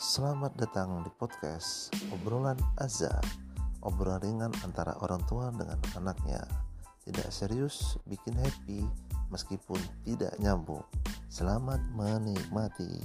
Selamat datang di podcast Obrolan Azza. Obrolan ringan antara orang tua dengan anaknya. Tidak serius, bikin happy meskipun tidak nyambung. Selamat menikmati.